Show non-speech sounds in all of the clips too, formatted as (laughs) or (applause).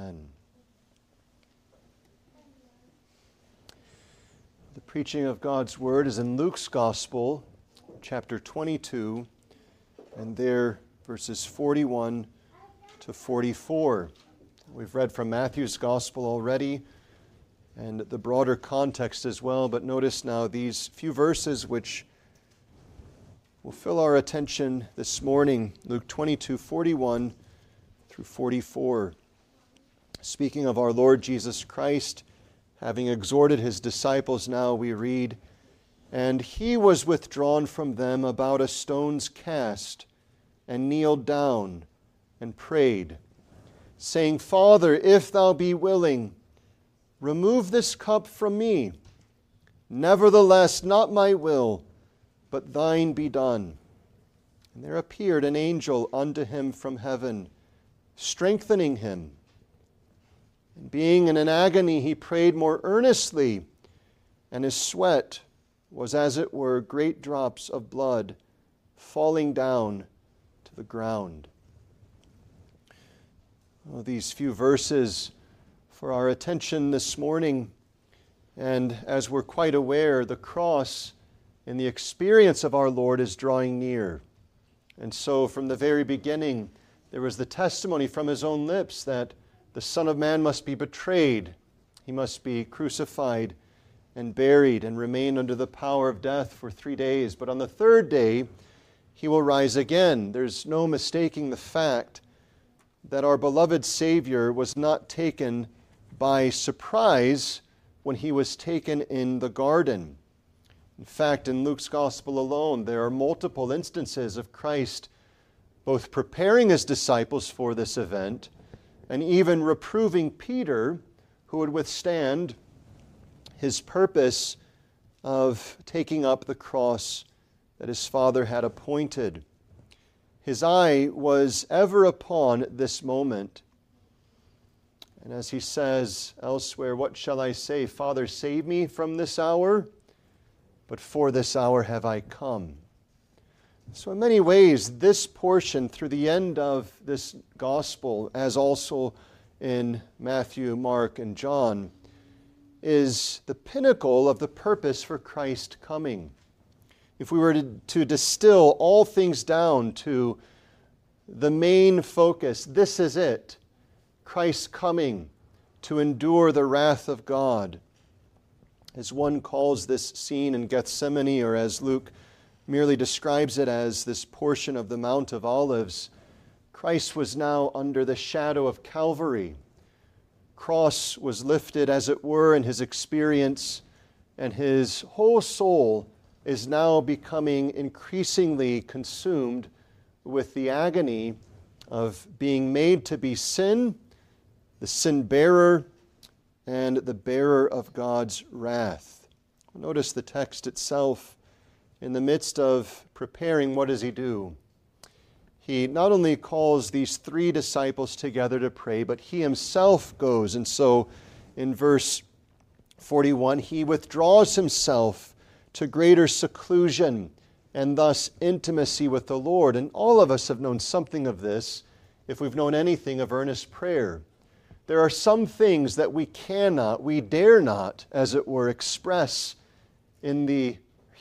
Amen. The preaching of God's Word is in Luke's Gospel, chapter 22, and there verses 41 to 44. We've read from Matthew's Gospel already and the broader context as well, but notice now these few verses which will fill our attention this morning Luke 22 41 through 44. Speaking of our Lord Jesus Christ, having exhorted his disciples, now we read, And he was withdrawn from them about a stone's cast, and kneeled down and prayed, saying, Father, if thou be willing, remove this cup from me. Nevertheless, not my will, but thine be done. And there appeared an angel unto him from heaven, strengthening him. And being in an agony, he prayed more earnestly, and his sweat was as it were great drops of blood falling down to the ground. Oh, these few verses for our attention this morning, and as we're quite aware, the cross and the experience of our Lord is drawing near. And so, from the very beginning, there was the testimony from his own lips that the Son of Man must be betrayed, he must be crucified and buried and remain under the power of death for three days. But on the third day, he will rise again. There's no mistaking the fact that our beloved Savior was not taken by surprise when he was taken in the garden. In fact, in Luke's gospel alone, there are multiple instances of Christ both preparing his disciples for this event and even reproving Peter, who would withstand his purpose of taking up the cross that his father had appointed. His eye was ever upon this moment. And as he says elsewhere, What shall I say? Father, save me from this hour, but for this hour have I come. So, in many ways, this portion through the end of this gospel, as also in Matthew, Mark, and John, is the pinnacle of the purpose for Christ coming. If we were to, to distill all things down to the main focus, this is it Christ coming to endure the wrath of God. As one calls this scene in Gethsemane, or as Luke merely describes it as this portion of the Mount of Olives, Christ was now under the shadow of Calvary. Cross was lifted, as it were, in his experience, and his whole soul is now becoming increasingly consumed with the agony of being made to be sin, the sin bearer, and the bearer of God's wrath. Notice the text itself in the midst of preparing, what does he do? He not only calls these three disciples together to pray, but he himself goes. And so in verse 41, he withdraws himself to greater seclusion and thus intimacy with the Lord. And all of us have known something of this if we've known anything of earnest prayer. There are some things that we cannot, we dare not, as it were, express in the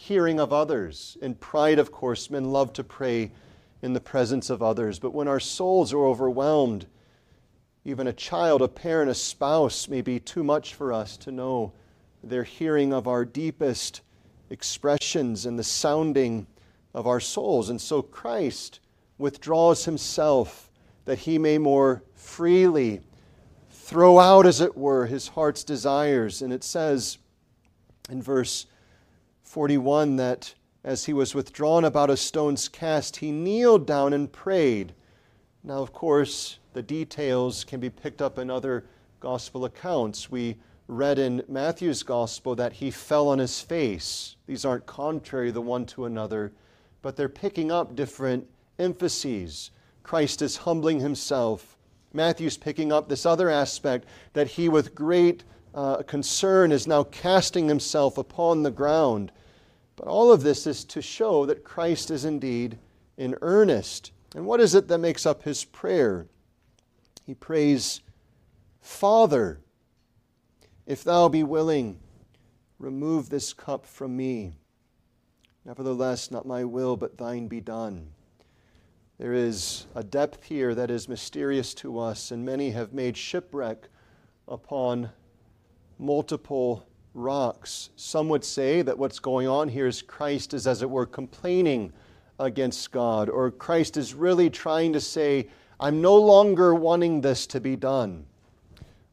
hearing of others. In pride, of course, men love to pray in the presence of others. But when our souls are overwhelmed, even a child, a parent, a spouse may be too much for us to know their hearing of our deepest expressions and the sounding of our souls. And so Christ withdraws himself that he may more freely throw out, as it were, his heart's desires. And it says in verse 41 that as he was withdrawn about a stone's cast, he kneeled down and prayed. Now, of course, the details can be picked up in other gospel accounts. We read in Matthew's gospel that he fell on his face. These aren't contrary the one to another, but they're picking up different emphases. Christ is humbling himself. Matthew's picking up this other aspect that he, with great uh, concern, is now casting himself upon the ground. But all of this is to show that Christ is indeed in earnest. And what is it that makes up his prayer? He prays Father, if thou be willing, remove this cup from me. Nevertheless, not my will, but thine be done. There is a depth here that is mysterious to us, and many have made shipwreck upon multiple rocks. Some would say that what's going on here is Christ is, as it were, complaining against God, or Christ is really trying to say, I'm no longer wanting this to be done.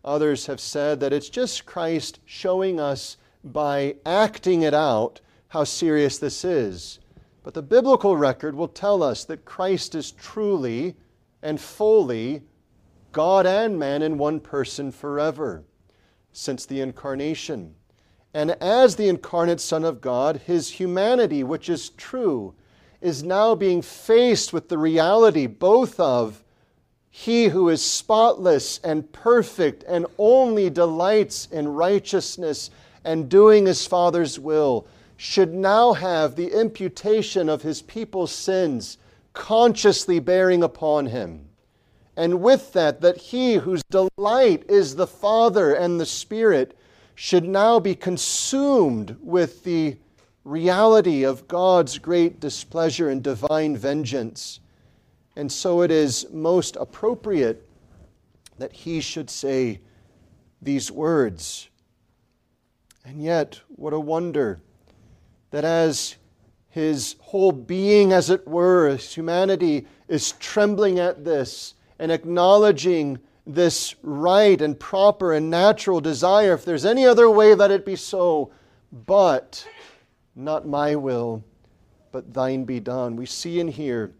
Others have said that it's just Christ showing us by acting it out how serious this is. But the biblical record will tell us that Christ is truly and fully God and man in one person forever since the incarnation. And as the incarnate Son of God, his humanity, which is true, is now being faced with the reality both of he who is spotless and perfect and only delights in righteousness and doing his Father's will should now have the imputation of his people's sins consciously bearing upon him. And with that, that he whose delight is the Father and the Spirit should now be consumed with the reality of God's great displeasure and divine vengeance. And so it is most appropriate that he should say these words. And yet, what a wonder that as his whole being, as it were, his humanity is trembling at this and acknowledging this right and proper and natural desire. If there's any other way, let it be so. But not my will, but thine be done. We see in here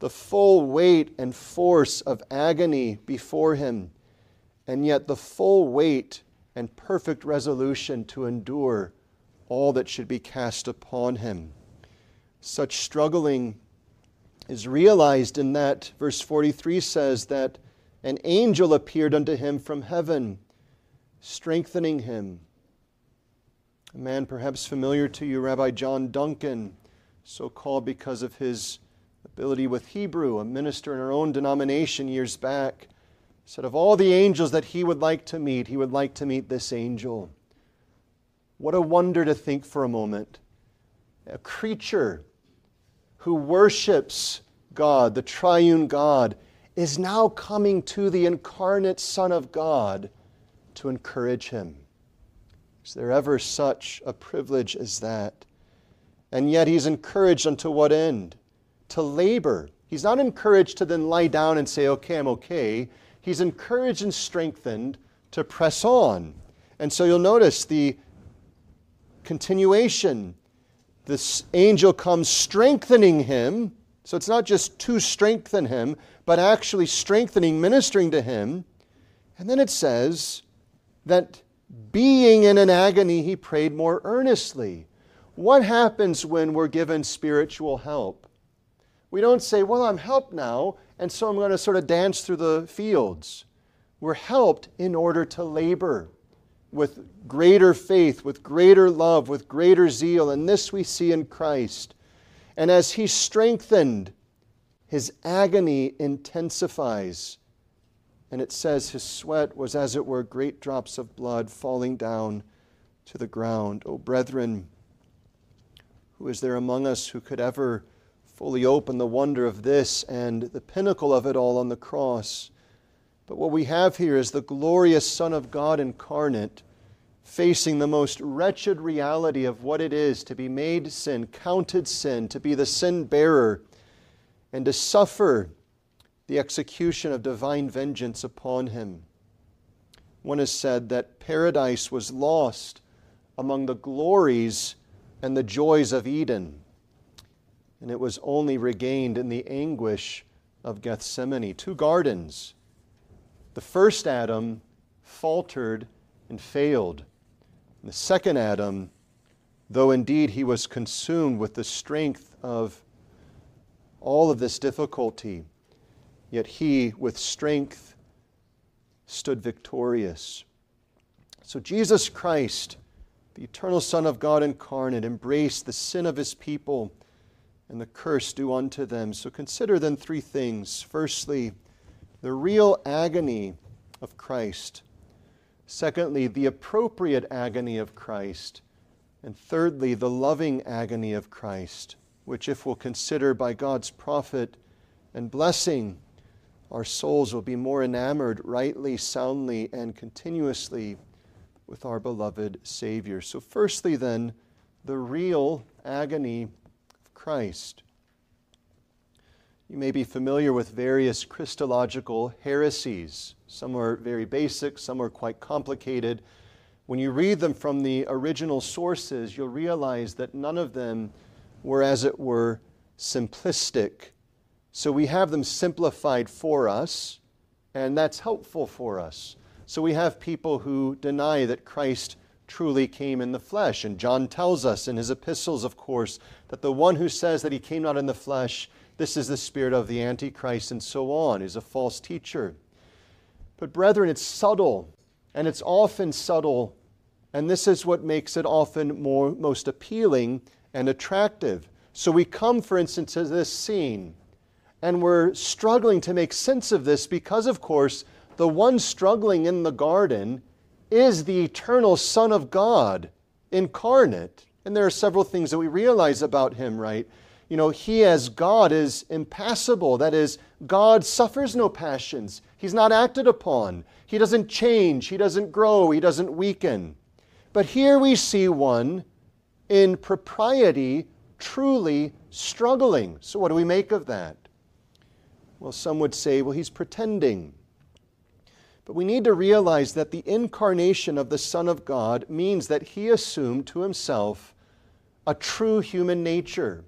the full weight and force of agony before him, and yet the full weight and perfect resolution to endure all that should be cast upon him. Such struggling is realized in that verse 43 says that an angel appeared unto him from heaven, strengthening him. A man perhaps familiar to you, Rabbi John Duncan, so called because of his ability with Hebrew, a minister in our own denomination years back, said of all the angels that he would like to meet, he would like to meet this angel. What a wonder to think for a moment. A creature who worships God, the triune God, is now coming to the incarnate Son of God to encourage him. Is there ever such a privilege as that? And yet he's encouraged unto what end? To labor. He's not encouraged to then lie down and say, okay, I'm okay. He's encouraged and strengthened to press on. And so you'll notice the continuation. This angel comes strengthening him. So it's not just to strengthen him, but actually strengthening, ministering to him. And then it says that being in an agony, he prayed more earnestly. What happens when we're given spiritual help? We don't say, Well, I'm helped now, and so I'm going to sort of dance through the fields. We're helped in order to labor with greater faith, with greater love, with greater zeal. And this we see in Christ. And as he strengthened, his agony intensifies. And it says his sweat was, as it were, great drops of blood falling down to the ground. Oh, brethren, who is there among us who could ever fully open the wonder of this and the pinnacle of it all on the cross? But what we have here is the glorious Son of God incarnate facing the most wretched reality of what it is to be made sin, counted sin, to be the sin bearer, and to suffer the execution of divine vengeance upon him. One has said that paradise was lost among the glories and the joys of Eden, and it was only regained in the anguish of Gethsemane. Two gardens the first Adam faltered and failed. The second Adam, though indeed he was consumed with the strength of all of this difficulty, yet he, with strength, stood victorious. So Jesus Christ, the eternal Son of God incarnate, embraced the sin of his people and the curse due unto them. So consider then three things. Firstly, the real agony of Christ. Secondly, the appropriate agony of Christ. And thirdly, the loving agony of Christ, which, if we'll consider by God's profit and blessing, our souls will be more enamored rightly, soundly, and continuously with our beloved Savior. So, firstly, then, the real agony of Christ. You may be familiar with various Christological heresies. Some are very basic, some are quite complicated. When you read them from the original sources, you'll realize that none of them were, as it were, simplistic. So we have them simplified for us, and that's helpful for us. So we have people who deny that Christ truly came in the flesh. And John tells us in his epistles, of course, that the one who says that he came not in the flesh, this is the spirit of the Antichrist, and so on, is a false teacher. But, brethren, it's subtle, and it's often subtle, and this is what makes it often more, most appealing and attractive. So, we come, for instance, to this scene, and we're struggling to make sense of this because, of course, the one struggling in the garden is the eternal Son of God incarnate. And there are several things that we realize about him, right? You know, he as God is impassible. That is, God suffers no passions. He's not acted upon. He doesn't change. He doesn't grow. He doesn't weaken. But here we see one in propriety truly struggling. So, what do we make of that? Well, some would say, well, he's pretending. But we need to realize that the incarnation of the Son of God means that he assumed to himself a true human nature,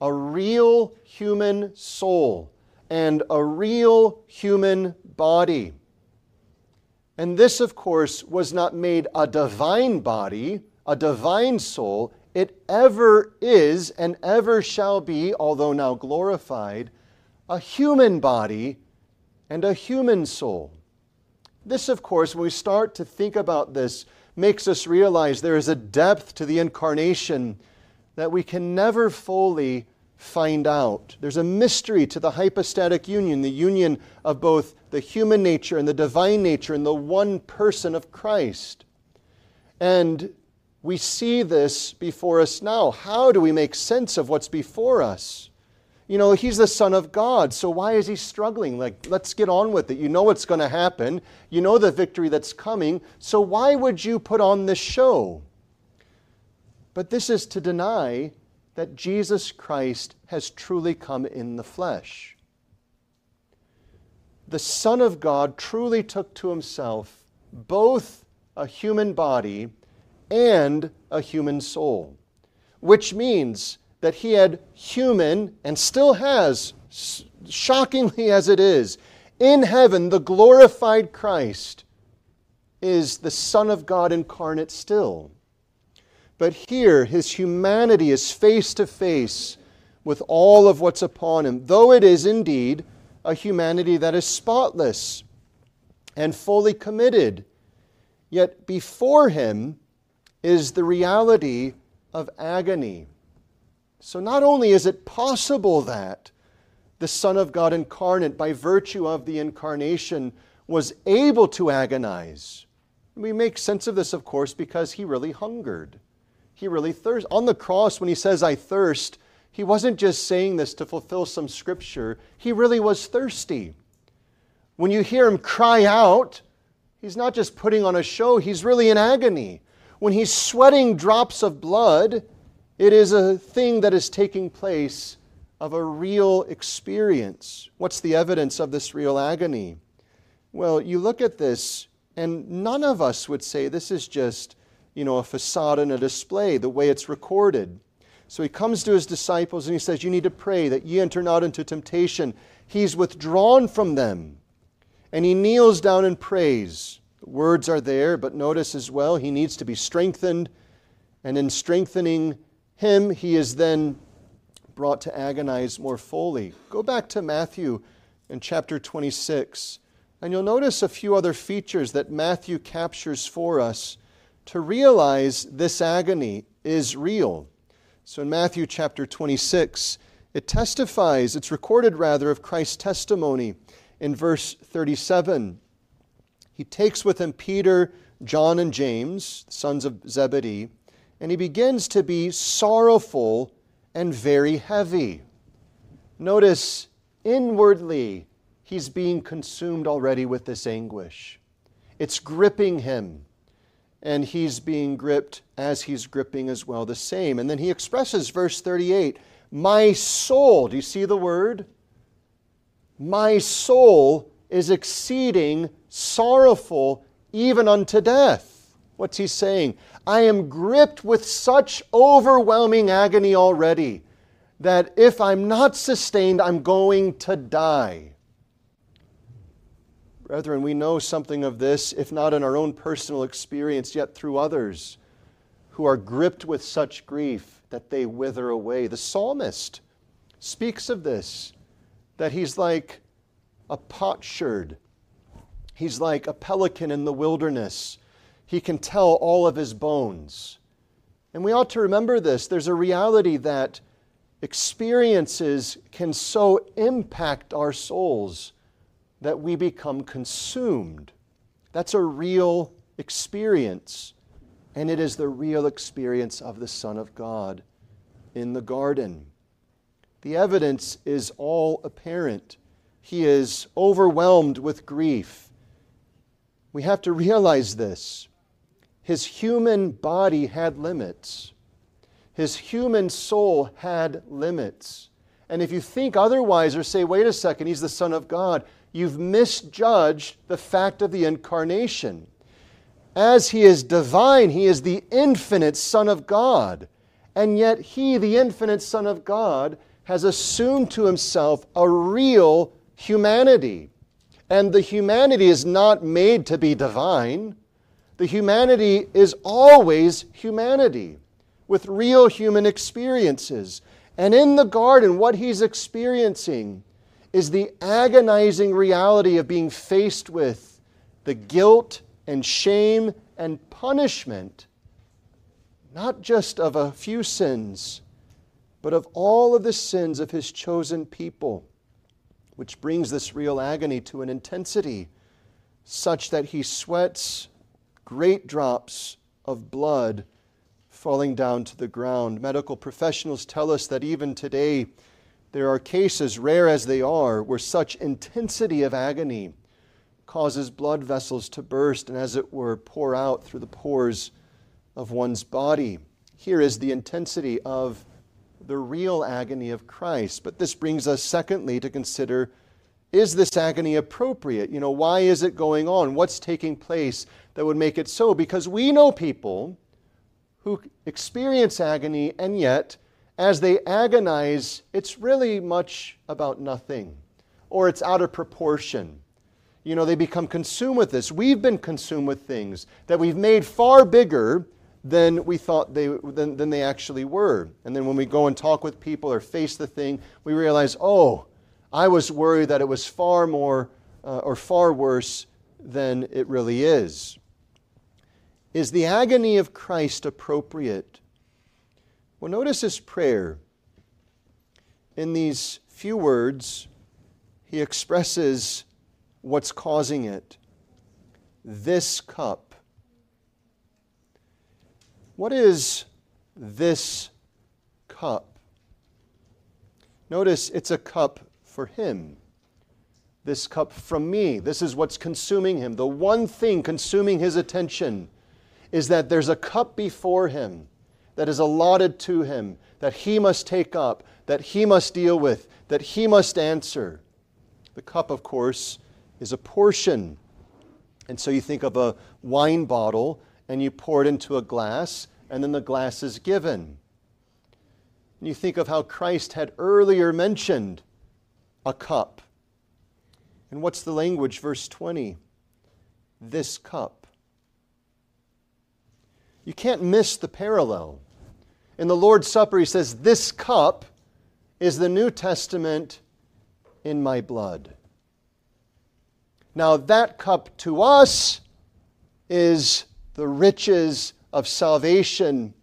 a real human soul, and a real human body. And this, of course, was not made a divine body, a divine soul. It ever is and ever shall be, although now glorified, a human body and a human soul. This, of course, when we start to think about this, makes us realize there is a depth to the incarnation that we can never fully find out. There's a mystery to the hypostatic union, the union of both the human nature and the divine nature in the one person of Christ. And we see this before us now. How do we make sense of what's before us? you know, he's the Son of God, so why is he struggling? Like, let's get on with it. You know what's going to happen, you know the victory that's coming, so why would you put on this show? But this is to deny that Jesus Christ has truly come in the flesh. The Son of God truly took to himself both a human body and a human soul, which means that he had human, and still has, shockingly as it is, in heaven, the glorified Christ is the Son of God incarnate still. But here, his humanity is face to face with all of what's upon him, though it is indeed a humanity that is spotless and fully committed. Yet before him is the reality of agony. So, not only is it possible that the Son of God incarnate, by virtue of the incarnation, was able to agonize. We make sense of this, of course, because he really hungered. He really thirsted. On the cross, when he says, I thirst, he wasn't just saying this to fulfill some scripture, he really was thirsty. When you hear him cry out, he's not just putting on a show, he's really in agony. When he's sweating drops of blood, it is a thing that is taking place of a real experience. What's the evidence of this real agony? Well, you look at this, and none of us would say this is just, you know, a facade and a display, the way it's recorded. So he comes to his disciples and he says, You need to pray that ye enter not into temptation. He's withdrawn from them. And he kneels down and prays. The words are there, but notice as well, he needs to be strengthened. And in strengthening, him he is then brought to agonize more fully. Go back to Matthew in chapter 26, and you'll notice a few other features that Matthew captures for us to realize this agony is real. So in Matthew chapter 26, it testifies, it's recorded rather, of Christ's testimony in verse 37. He takes with him Peter, John, and James, sons of Zebedee, and he begins to be sorrowful and very heavy. Notice inwardly, he's being consumed already with this anguish. It's gripping him, and he's being gripped as he's gripping as well, the same. And then he expresses, verse 38, My soul, do you see the word? My soul is exceeding sorrowful even unto death. What's he saying? I am gripped with such overwhelming agony already that if I'm not sustained, I'm going to die. Brethren, we know something of this, if not in our own personal experience, yet through others who are gripped with such grief that they wither away. The psalmist speaks of this, that he's like a potsherd, he's like a pelican in the wilderness. He can tell all of his bones. And we ought to remember this. There's a reality that experiences can so impact our souls that we become consumed. That's a real experience. And it is the real experience of the Son of God in the garden. The evidence is all apparent. He is overwhelmed with grief. We have to realize this. His human body had limits. His human soul had limits. And if you think otherwise or say, wait a second, he's the Son of God, you've misjudged the fact of the incarnation. As he is divine, he is the infinite Son of God. And yet, he, the infinite Son of God, has assumed to himself a real humanity. And the humanity is not made to be divine, the humanity is always humanity with real human experiences. And in the garden, what he's experiencing is the agonizing reality of being faced with the guilt and shame and punishment, not just of a few sins, but of all of the sins of his chosen people, which brings this real agony to an intensity such that he sweats great drops of blood falling down to the ground. Medical professionals tell us that even today, there are cases, rare as they are, where such intensity of agony causes blood vessels to burst and, as it were, pour out through the pores of one's body. Here is the intensity of the real agony of Christ. But this brings us, secondly, to consider is this agony appropriate? You know, why is it going on? What's taking place that would make it so? Because we know people who experience agony, and yet, as they agonize, it's really much about nothing, or it's out of proportion. You know, they become consumed with this. We've been consumed with things that we've made far bigger than we thought they than, than they actually were. And then when we go and talk with people or face the thing, we realize, oh, I was worried that it was far more uh, or far worse than it really is. Is the agony of Christ appropriate? Well, notice his prayer. In these few words, he expresses what's causing it. This cup. What is this cup? Notice it's a cup for him. This cup from me. This is what's consuming him. The one thing consuming his attention is that there's a cup before him that is allotted to him that he must take up, that he must deal with, that he must answer. The cup, of course, is a portion. And so you think of a wine bottle and you pour it into a glass, and then the glass is given. And you think of how Christ had earlier mentioned a cup. And what's the language? Verse 20 this cup. You can't miss the parallel. In the Lord's Supper, he says, This cup is the New Testament in my blood. Now, that cup to us is the riches of salvation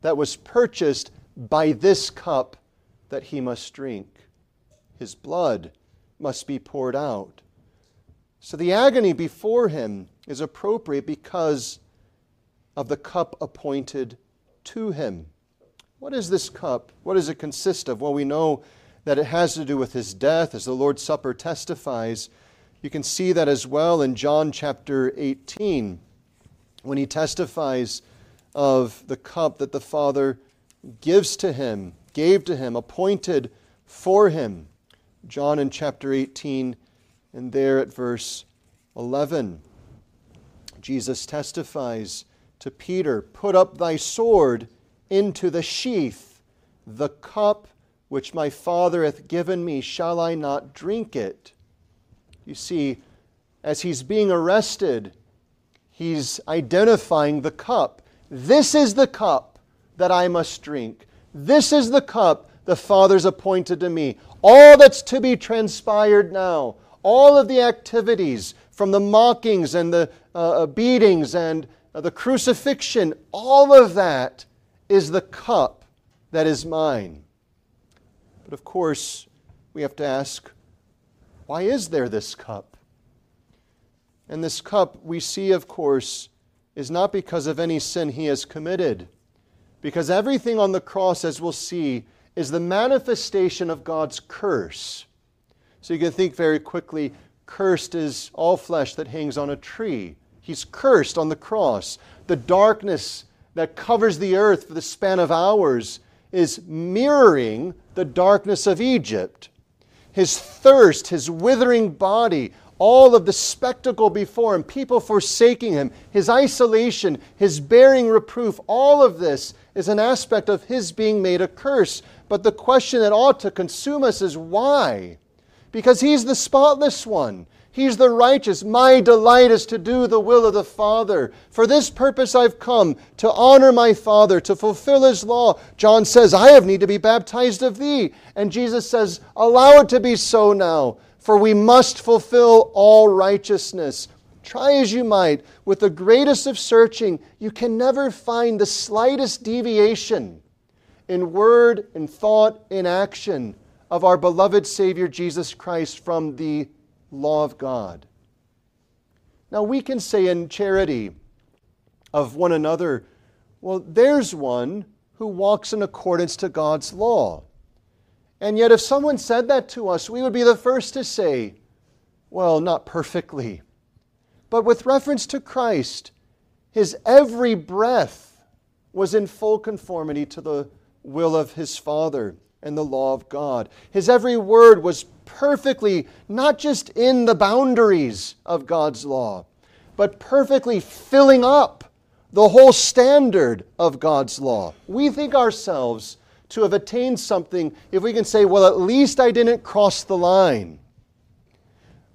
that was purchased by this cup that he must drink. His blood must be poured out. So the agony before him is appropriate because of the cup appointed to him. What is this cup? What does it consist of? Well, we know that it has to do with his death, as the Lord's Supper testifies. You can see that as well in John chapter 18, when he testifies of the cup that the Father gives to him, gave to him, appointed for him. John in chapter 18, and there at verse 11, Jesus testifies to Peter Put up thy sword into the sheath. The cup which my Father hath given me, shall I not drink it? You see, as he's being arrested, he's identifying the cup. This is the cup that I must drink. This is the cup the Father's appointed to me. All that's to be transpired now, all of the activities, from the mockings and the uh, uh, beatings and uh, the crucifixion, all of that is the cup that is mine. But of course, we have to ask why is there this cup? And this cup, we see, of course, is not because of any sin he has committed. Because everything on the cross, as we'll see, is the manifestation of God's curse. So you can think very quickly cursed is all flesh that hangs on a tree. He's cursed on the cross. The darkness that covers the earth for the span of hours is mirroring the darkness of Egypt. His thirst, his withering body, all of the spectacle before him, people forsaking him, his isolation, his bearing reproof, all of this is an aspect of his being made a curse. But the question that ought to consume us is why? because he's the spotless one. He's the righteous. My delight is to do the will of the Father. For this purpose I've come, to honor my Father, to fulfill his law. John says, I have need to be baptized of thee. And Jesus says, Allow it to be so now, for we must fulfill all righteousness. Try as you might, with the greatest of searching, you can never find the slightest deviation in word, in thought, in action of our beloved Savior Jesus Christ from the law of God. Now, we can say in charity of one another, well, there's one who walks in accordance to God's law. And yet, if someone said that to us, we would be the first to say, well, not perfectly. But with reference to Christ, his every breath was in full conformity to the will of his Father and the law of God. His every word was perfectly not just in the boundaries of God's law, but perfectly filling up the whole standard of God's law. We think ourselves to have attained something if we can say, well, at least I didn't cross the line.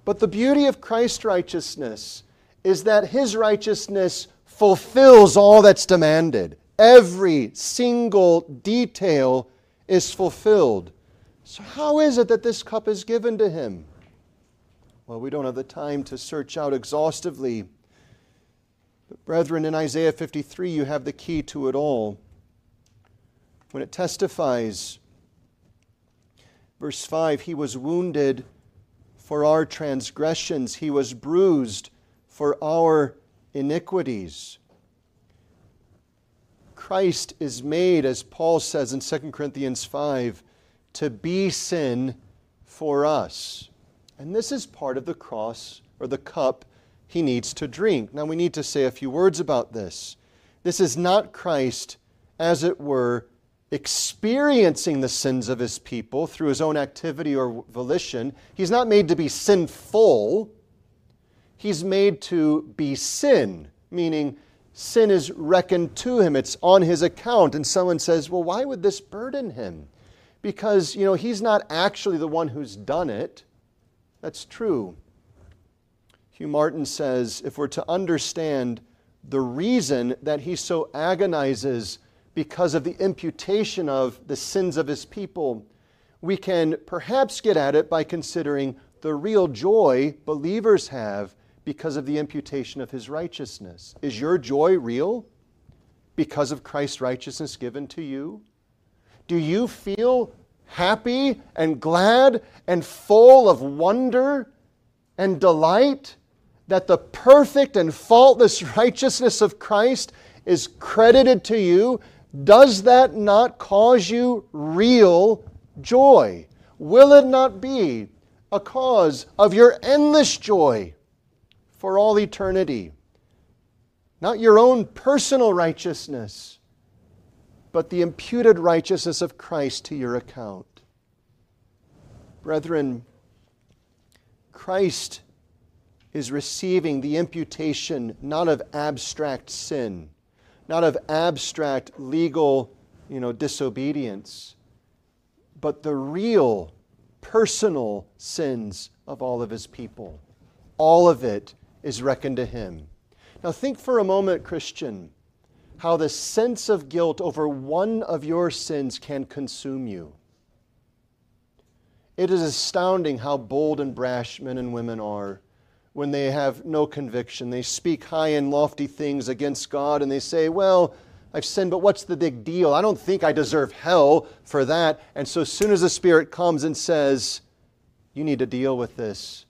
But the beauty of Christ's righteousness is that his righteousness fulfills all that's demanded. Every single detail is fulfilled. So, how is it that this cup is given to him? Well, we don't have the time to search out exhaustively. But, brethren, in Isaiah 53, you have the key to it all. When it testifies, verse 5 He was wounded for our transgressions, He was bruised for our iniquities. Christ is made, as Paul says in 2 Corinthians 5, to be sin for us. And this is part of the cross or the cup he needs to drink. Now we need to say a few words about this. This is not Christ, as it were, experiencing the sins of his people through his own activity or volition. He's not made to be sinful, he's made to be sin, meaning sin is reckoned to him. It's on his account. And someone says, well, why would this burden him? Because, you know, he's not actually the one who's done it. That's true. Hugh Martin says if we're to understand the reason that he so agonizes because of the imputation of the sins of his people, we can perhaps get at it by considering the real joy believers have because of the imputation of his righteousness. Is your joy real because of Christ's righteousness given to you? Do you feel happy and glad and full of wonder and delight that the perfect and faultless (laughs) righteousness of Christ is credited to you, does that not cause you real joy? Will it not be a cause of your endless joy for all eternity? Not your own personal righteousness, but the imputed righteousness of Christ to your account. Brethren, Christ is receiving the imputation not of abstract sin, not of abstract legal you know, disobedience, but the real personal sins of all of his people. All of it is reckoned to him. Now, think for a moment, Christian, how the sense of guilt over one of your sins can consume you. It is astounding how bold and brash men and women are when they have no conviction. They speak high and lofty things against God and they say, Well, I've sinned, but what's the big deal? I don't think I deserve hell for that. And so, as soon as the Spirit comes and says, You need to deal with this,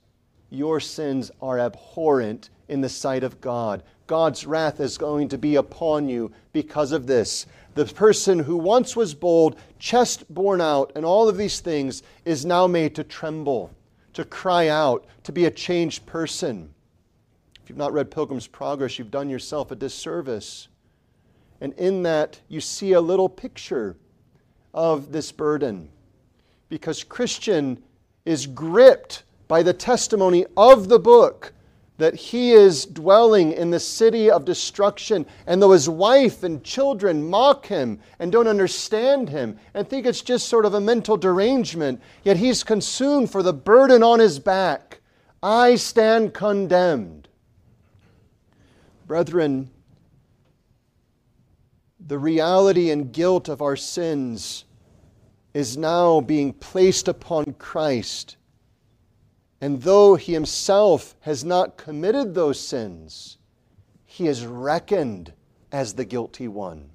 your sins are abhorrent in the sight of God. God's wrath is going to be upon you because of this. The person who once was bold, chest borne out, and all of these things is now made to tremble, to cry out, to be a changed person. If you've not read Pilgrim's Progress, you've done yourself a disservice. And in that, you see a little picture of this burden. Because Christian is gripped by the testimony of the book that he is dwelling in the city of destruction, and though his wife and children mock him and don't understand him and think it's just sort of a mental derangement, yet he's consumed for the burden on his back. I stand condemned. Brethren, the reality and guilt of our sins is now being placed upon Christ and though he himself has not committed those sins, he is reckoned as the guilty one.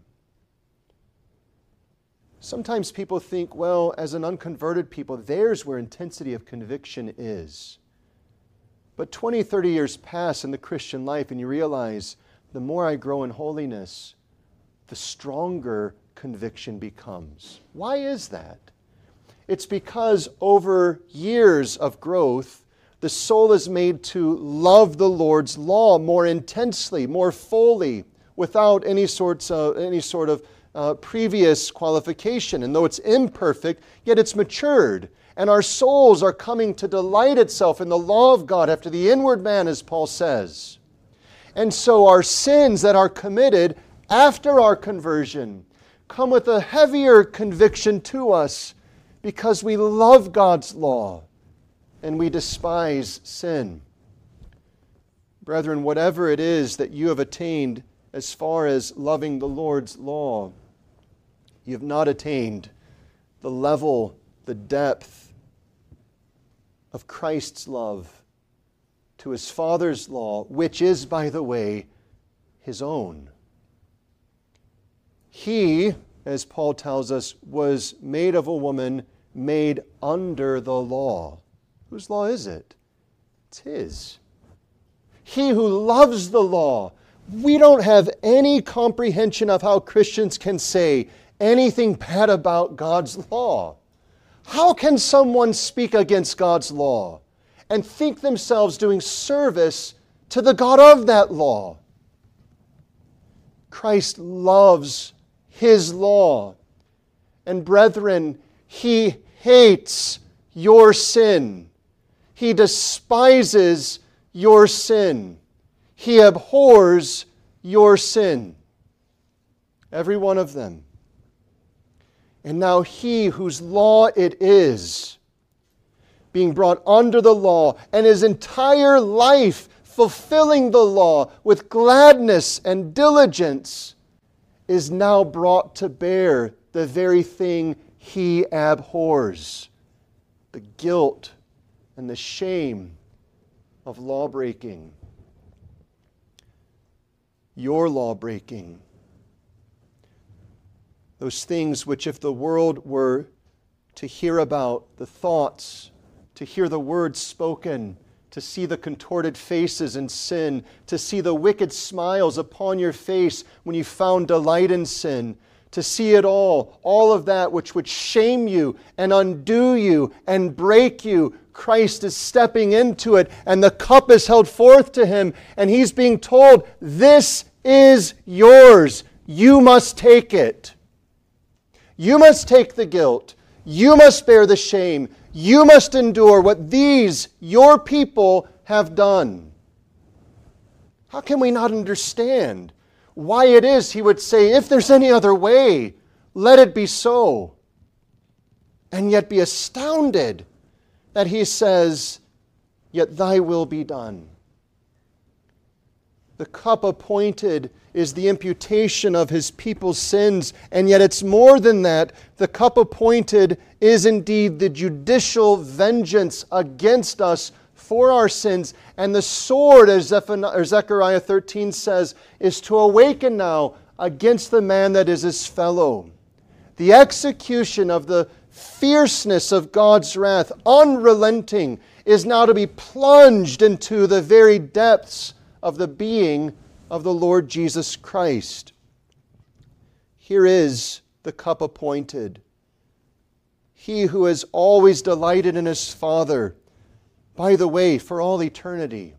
Sometimes people think, well, as an unconverted people, there's where intensity of conviction is. But 20, 30 years pass in the Christian life, and you realize the more I grow in holiness, the stronger conviction becomes. Why is that? It's because over years of growth, the soul is made to love the Lord's law more intensely, more fully, without any, sorts of, any sort of uh, previous qualification. And though it's imperfect, yet it's matured. And our souls are coming to delight itself in the law of God after the inward man, as Paul says. And so our sins that are committed after our conversion come with a heavier conviction to us because we love God's law and we despise sin. Brethren, whatever it is that you have attained as far as loving the Lord's law, you have not attained the level, the depth of Christ's love to his Father's law, which is, by the way, his own. He, as Paul tells us, was made of a woman made under the law. Whose law is it? It's His. He who loves the law. We don't have any comprehension of how Christians can say anything bad about God's law. How can someone speak against God's law and think themselves doing service to the God of that law? Christ loves His law. And brethren, He hates your sin. He despises your sin. He abhors your sin. Every one of them. And now he whose law it is, being brought under the law, and his entire life fulfilling the law with gladness and diligence, is now brought to bear the very thing he abhors the guilt and the shame of lawbreaking. Your lawbreaking. Those things which, if the world were to hear about, the thoughts, to hear the words spoken, to see the contorted faces in sin, to see the wicked smiles upon your face when you found delight in sin, to see it all, all of that which would shame you and undo you and break you. Christ is stepping into it, and the cup is held forth to him, and he's being told, This is yours. You must take it. You must take the guilt. You must bear the shame. You must endure what these, your people, have done. How can we not understand why it is he would say, if there's any other way, let it be so? And yet be astounded that he says, Yet thy will be done. The cup appointed is the imputation of his people's sins, and yet it's more than that. The cup appointed is indeed the judicial vengeance against us for our sins. And the sword, as Zechariah 13 says, is to awaken now against the man that is his fellow. The execution of the fierceness of God's wrath, unrelenting, is now to be plunged into the very depths of the being of the Lord Jesus Christ. Here is the cup appointed. He who has always delighted in his Father, by the way, for all eternity.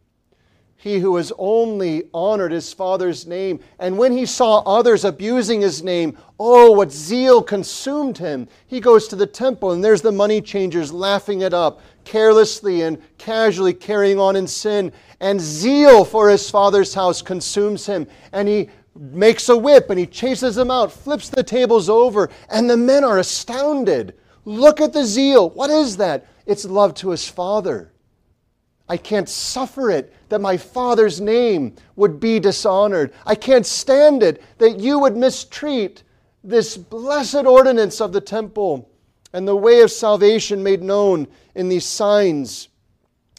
He who has only honored his Father's name, and when he saw others abusing his name, oh, what zeal consumed him. He goes to the temple, and there's the money changers laughing it up, carelessly and casually carrying on in sin, and zeal for his father's house consumes him, and he makes a whip and he chases them out, flips the tables over, and the men are astounded. Look at the zeal. What is that? It's love to his father. I can't suffer it that my father's name would be dishonored. I can't stand it that you would mistreat this blessed ordinance of the temple and the way of salvation made known in these signs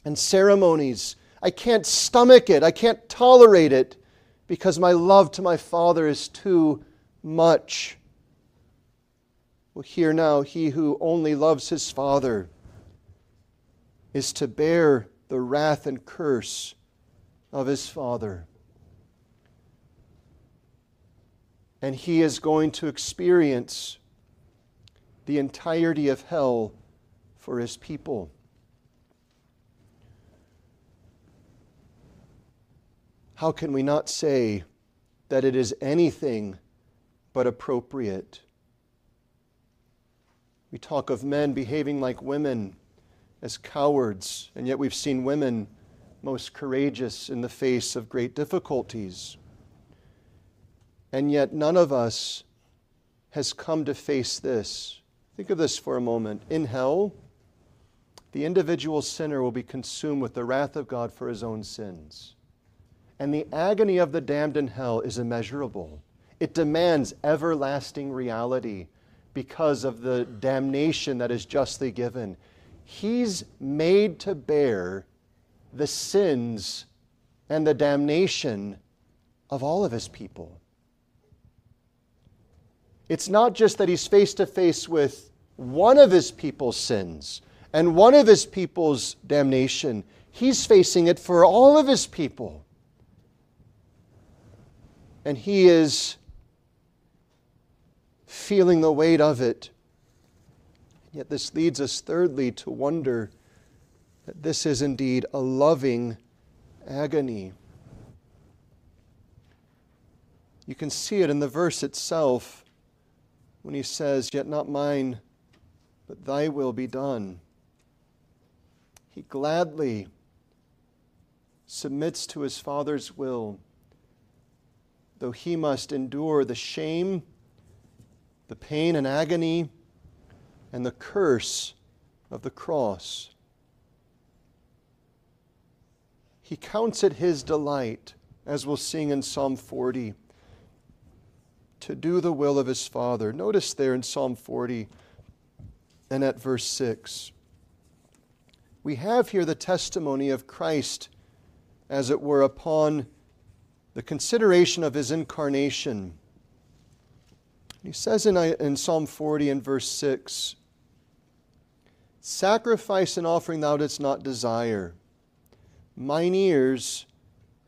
and ceremonies. I can't stomach it. I can't tolerate it because my love to my Father is too much. Well, here now, he who only loves his Father is to bear the wrath and curse of his Father. And he is going to experience the entirety of hell for his people. How can we not say that it is anything but appropriate? We talk of men behaving like women as cowards, and yet we've seen women most courageous in the face of great difficulties. And yet none of us has come to face this Think of this for a moment. In hell, the individual sinner will be consumed with the wrath of God for his own sins. And the agony of the damned in hell is immeasurable. It demands everlasting reality because of the damnation that is justly given. He's made to bear the sins and the damnation of all of his people. It's not just that he's face to face with one of his people's sins and one of his people's damnation. He's facing it for all of his people. And he is feeling the weight of it. Yet this leads us, thirdly, to wonder that this is indeed a loving agony. You can see it in the verse itself when he says, Yet not mine, but thy will be done. He gladly submits to his Father's will, though he must endure the shame, the pain and agony, and the curse of the cross. He counts it his delight, as we'll sing in Psalm 40 to do the will of his Father. Notice there in Psalm 40 and at verse 6. We have here the testimony of Christ, as it were, upon the consideration of his incarnation. He says in, in Psalm 40 and verse 6 Sacrifice and offering thou didst not desire, mine ears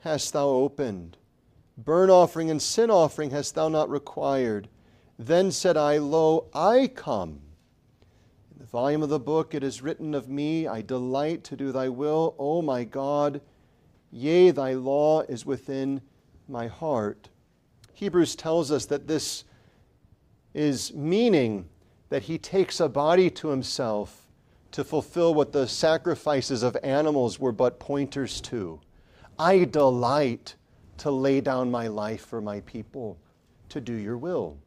hast thou opened. Burnt offering and sin offering hast thou not required. Then said I, Lo, I come. In the volume of the book it is written of me, I delight to do thy will, O my God. Yea, thy law is within my heart. Hebrews tells us that this is meaning that he takes a body to himself to fulfill what the sacrifices of animals were but pointers to. I delight to lay down my life for my people, to do your will,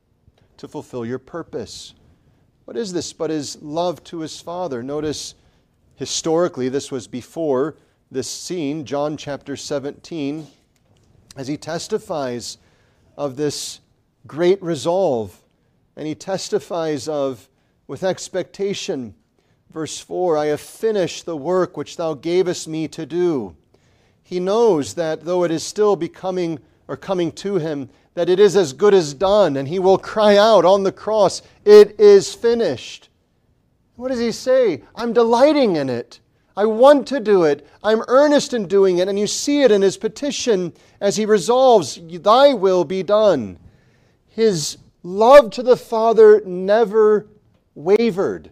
to fulfill your purpose. What is this but his love to his Father? Notice historically, this was before this scene, John chapter 17, as he testifies of this great resolve, and he testifies of with expectation. Verse 4 I have finished the work which thou gavest me to do. He knows that though it is still becoming or coming to him, that it is as good as done, and he will cry out on the cross, It is finished. What does he say? I'm delighting in it. I want to do it. I'm earnest in doing it. And you see it in his petition as he resolves, Thy will be done. His love to the Father never wavered,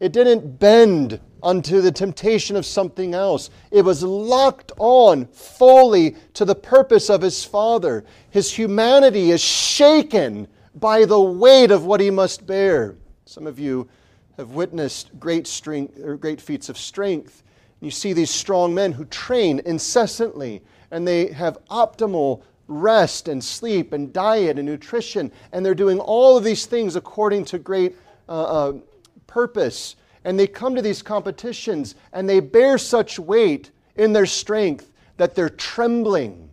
it didn't bend unto the temptation of something else. It was locked on fully to the purpose of his Father. His humanity is shaken by the weight of what he must bear. Some of you have witnessed great strength or great feats of strength. You see these strong men who train incessantly and they have optimal rest and sleep and diet and nutrition, and they're doing all of these things according to great uh, uh, purpose. And they come to these competitions and they bear such weight in their strength that they're trembling.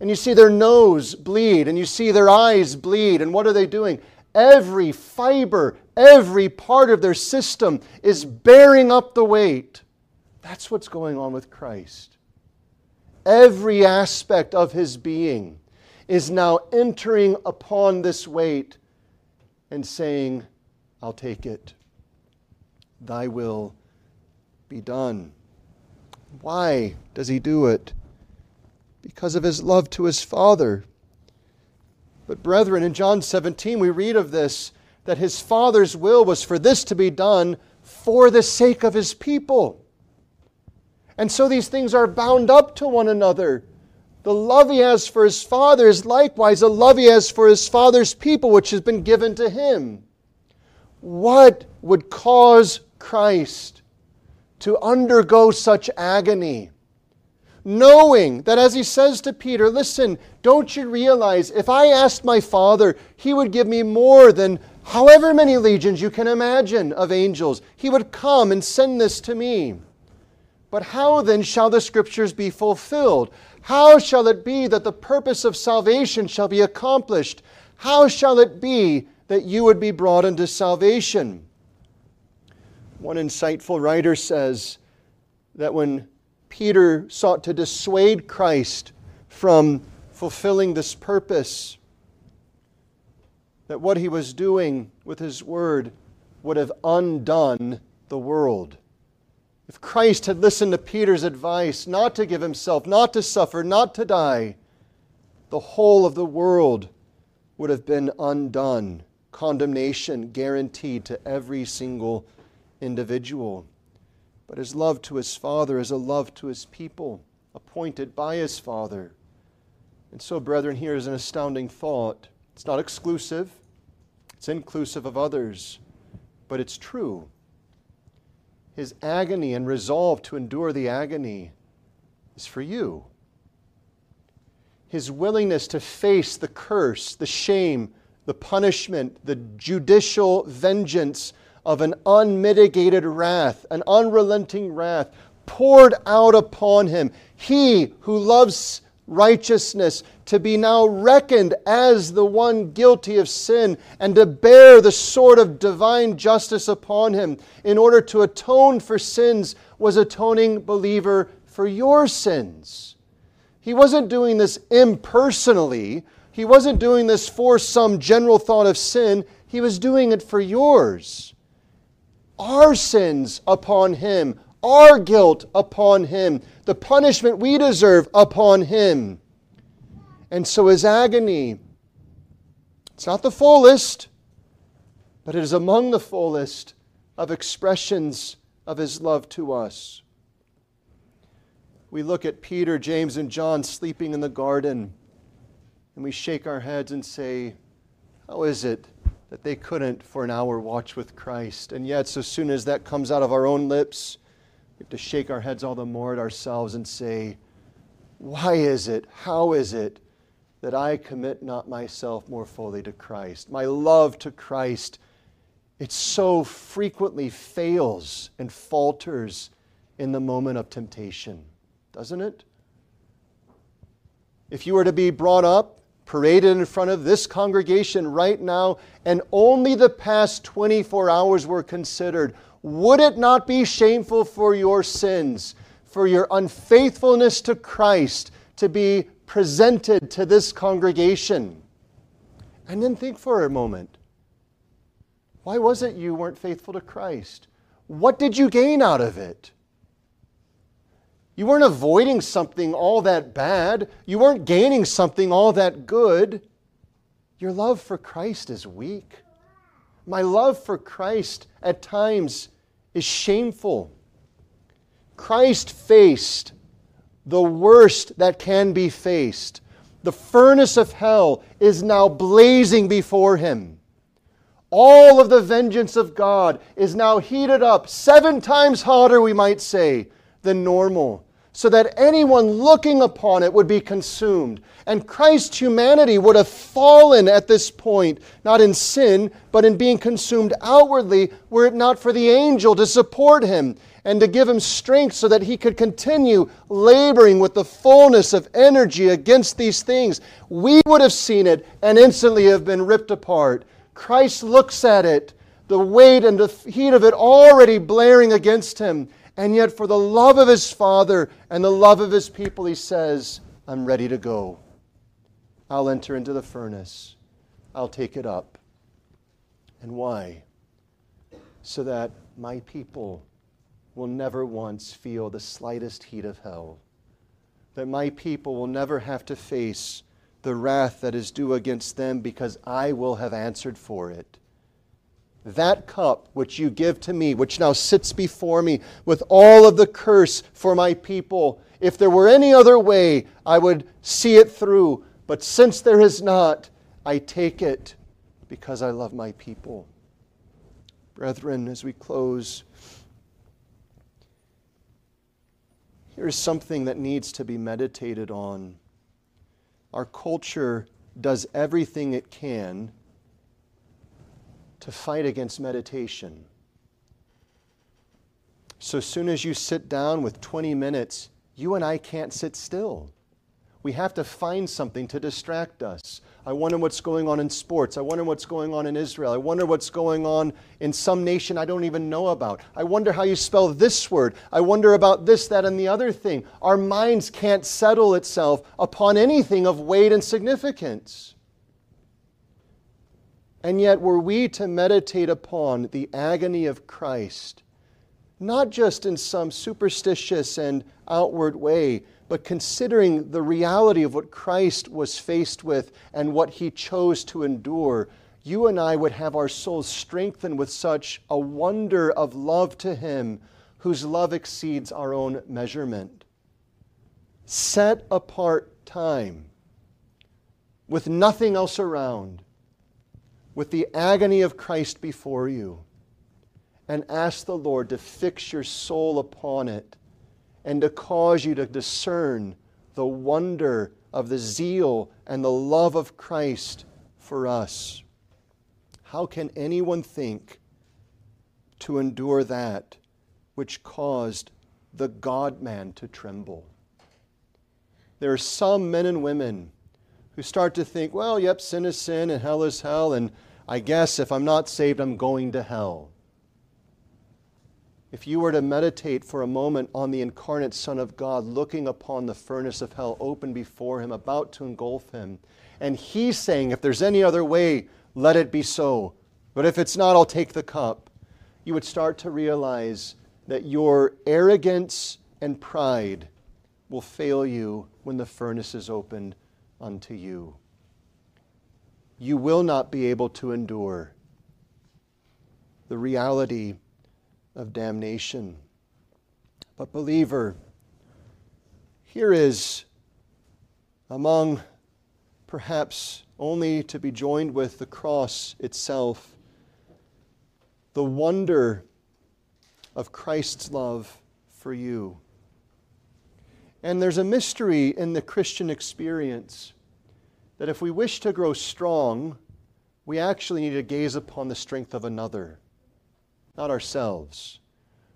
And you see their nose bleed and you see their eyes bleed. And what are they doing? Every fiber, every part of their system is bearing up the weight. That's what's going on with Christ. Every aspect of his being is now entering upon this weight and saying, I'll take it. Thy will be done. Why does he do it? Because of his love to his Father. But, brethren, in John 17, we read of this that his Father's will was for this to be done for the sake of his people. And so these things are bound up to one another. The love he has for his Father is likewise a love he has for his Father's people, which has been given to him. What would cause Christ to undergo such agony? Knowing that, as he says to Peter, listen, don't you realize if I asked my Father, he would give me more than however many legions you can imagine of angels? He would come and send this to me. But how then shall the scriptures be fulfilled? How shall it be that the purpose of salvation shall be accomplished? How shall it be that you would be brought into salvation. One insightful writer says that when Peter sought to dissuade Christ from fulfilling this purpose, that what he was doing with his word would have undone the world. If Christ had listened to Peter's advice not to give himself, not to suffer, not to die, the whole of the world would have been undone condemnation guaranteed to every single individual. But his love to his Father is a love to his people, appointed by his Father. And so, brethren, here is an astounding thought. It's not exclusive, it's inclusive of others, but it's true. His agony and resolve to endure the agony is for you. His willingness to face the curse, the shame, the punishment, the judicial vengeance of an unmitigated wrath, an unrelenting wrath poured out upon him. He who loves righteousness to be now reckoned as the one guilty of sin and to bear the sword of divine justice upon him in order to atone for sins was atoning believer for your sins. He wasn't doing this impersonally he wasn't doing this for some general thought of sin, he was doing it for yours. Our sins upon him, our guilt upon him, the punishment we deserve upon him. And so his agony, it's not the fullest, but it is among the fullest of expressions of his love to us. We look at Peter, James, and John sleeping in the garden, and we shake our heads and say, How is it that they couldn't for an hour watch with Christ? And yet, so soon as that comes out of our own lips, we have to shake our heads all the more at ourselves and say, Why is it? How is it that I commit not myself more fully to Christ? My love to Christ, it so frequently fails and falters in the moment of temptation, doesn't it? If you were to be brought up, paraded in front of this congregation right now, and only the past 24 hours were considered, would it not be shameful for your sins, for your unfaithfulness to Christ, to be presented to this congregation? And then think for a moment why was it you weren't faithful to Christ? What did you gain out of it? You weren't avoiding something all that bad. You weren't gaining something all that good. Your love for Christ is weak. My love for Christ at times is shameful. Christ faced the worst that can be faced. The furnace of hell is now blazing before him. All of the vengeance of God is now heated up, seven times hotter, we might say, than normal so that anyone looking upon it would be consumed. And Christ's humanity would have fallen at this point, not in sin, but in being consumed outwardly, were it not for the angel to support him and to give him strength so that he could continue laboring with the fullness of energy against these things. We would have seen it and instantly have been ripped apart. Christ looks at it, the weight and the heat of it already blaring against him and yet, for the love of his Father and the love of his people, he says, I'm ready to go. I'll enter into the furnace. I'll take it up. And why? So that my people will never once feel the slightest heat of hell. That my people will never have to face the wrath that is due against them because I will have answered for it that cup which you give to me, which now sits before me with all of the curse for my people. If there were any other way, I would see it through. But since there is not, I take it because I love my people. Brethren, as we close, here is something that needs to be meditated on. Our culture does everything it can to fight against meditation. So soon as you sit down with 20 minutes, you and I can't sit still. We have to find something to distract us. I wonder what's going on in sports. I wonder what's going on in Israel. I wonder what's going on in some nation I don't even know about. I wonder how you spell this word. I wonder about this, that, and the other thing. Our minds can't settle itself upon anything of weight and significance. And yet, were we to meditate upon the agony of Christ, not just in some superstitious and outward way, but considering the reality of what Christ was faced with and what he chose to endure, you and I would have our souls strengthened with such a wonder of love to him whose love exceeds our own measurement. Set apart time with nothing else around with the agony of Christ before you and ask the Lord to fix your soul upon it and to cause you to discern the wonder of the zeal and the love of Christ for us. How can anyone think to endure that which caused the God man to tremble? There are some men and women who start to think, well, yep, sin is sin and hell is hell, and I guess if I'm not saved, I'm going to hell. If you were to meditate for a moment on the incarnate Son of God looking upon the furnace of hell open before him, about to engulf him, and he's saying, if there's any other way, let it be so. But if it's not, I'll take the cup. You would start to realize that your arrogance and pride will fail you when the furnace is opened unto you. You will not be able to endure the reality of damnation. But, believer, here is among perhaps only to be joined with the cross itself the wonder of Christ's love for you. And there's a mystery in the Christian experience that if we wish to grow strong, we actually need to gaze upon the strength of another, not ourselves.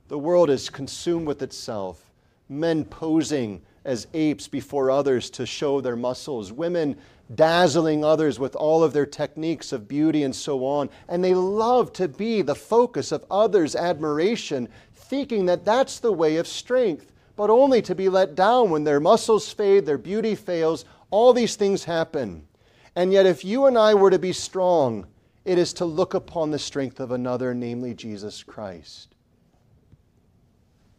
The world is consumed with itself, men posing as apes before others to show their muscles, women dazzling others with all of their techniques of beauty and so on. And they love to be the focus of others' admiration, thinking that that's the way of strength, but only to be let down when their muscles fade, their beauty fails. All these things happen. And yet, if you and I were to be strong, it is to look upon the strength of another, namely Jesus Christ.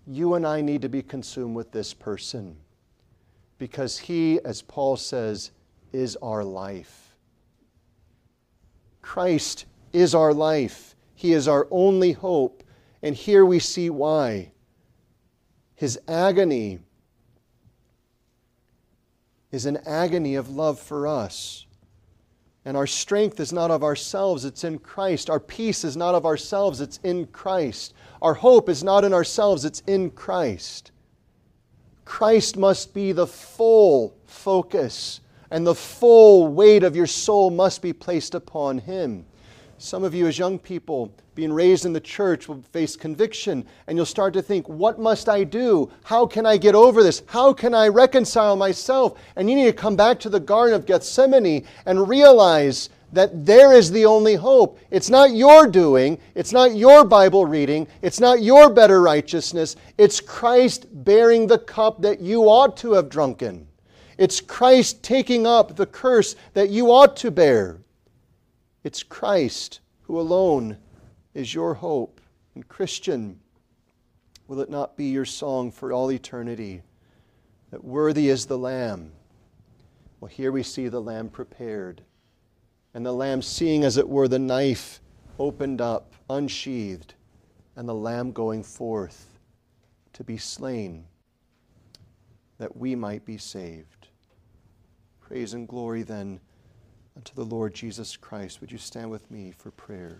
You and I need to be consumed with this person because he, as Paul says, is our life. Christ is our life. He is our only hope. And here we see why. His agony is an agony of love for us. And our strength is not of ourselves, it's in Christ. Our peace is not of ourselves, it's in Christ. Our hope is not in ourselves, it's in Christ. Christ must be the full focus, and the full weight of your soul must be placed upon Him. Some of you, as young people, being raised in the church, will face conviction, and you'll start to think, What must I do? How can I get over this? How can I reconcile myself? And you need to come back to the Garden of Gethsemane and realize that there is the only hope. It's not your doing, it's not your Bible reading, it's not your better righteousness. It's Christ bearing the cup that you ought to have drunken. It's Christ taking up the curse that you ought to bear. It's Christ who alone is your hope. And, Christian, will it not be your song for all eternity that worthy is the Lamb? Well, here we see the Lamb prepared and the lamb seeing, as it were, the knife opened up, unsheathed, and the lamb going forth to be slain, that we might be saved. Praise and glory then unto the Lord Jesus Christ. Would you stand with me for prayer?